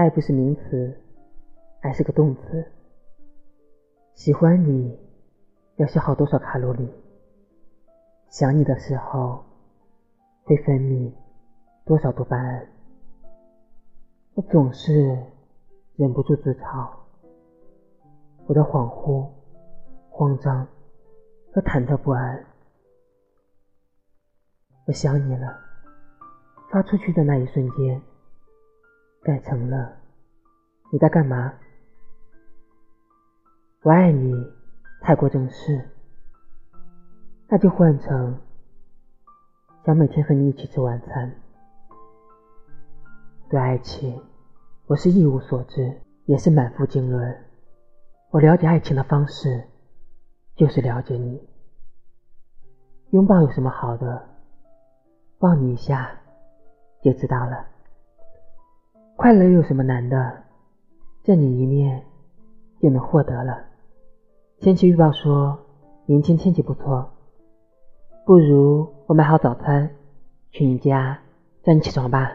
爱不是名词，爱是个动词。喜欢你要消耗多少卡路里？想你的时候会分泌多少多巴胺？我总是忍不住自嘲，我的恍惚、慌张和忐忑不安。我想你了，发出去的那一瞬间。改成了你在干嘛？我爱你太过正式，那就换成想每天和你一起吃晚餐。对爱情，我是一无所知，也是满腹经纶。我了解爱情的方式，就是了解你。拥抱有什么好的？抱你一下就知道了。快乐有什么难的？见你一面就能获得了。天气预报说明天天气不错不如我买好早餐去你家叫你起床吧。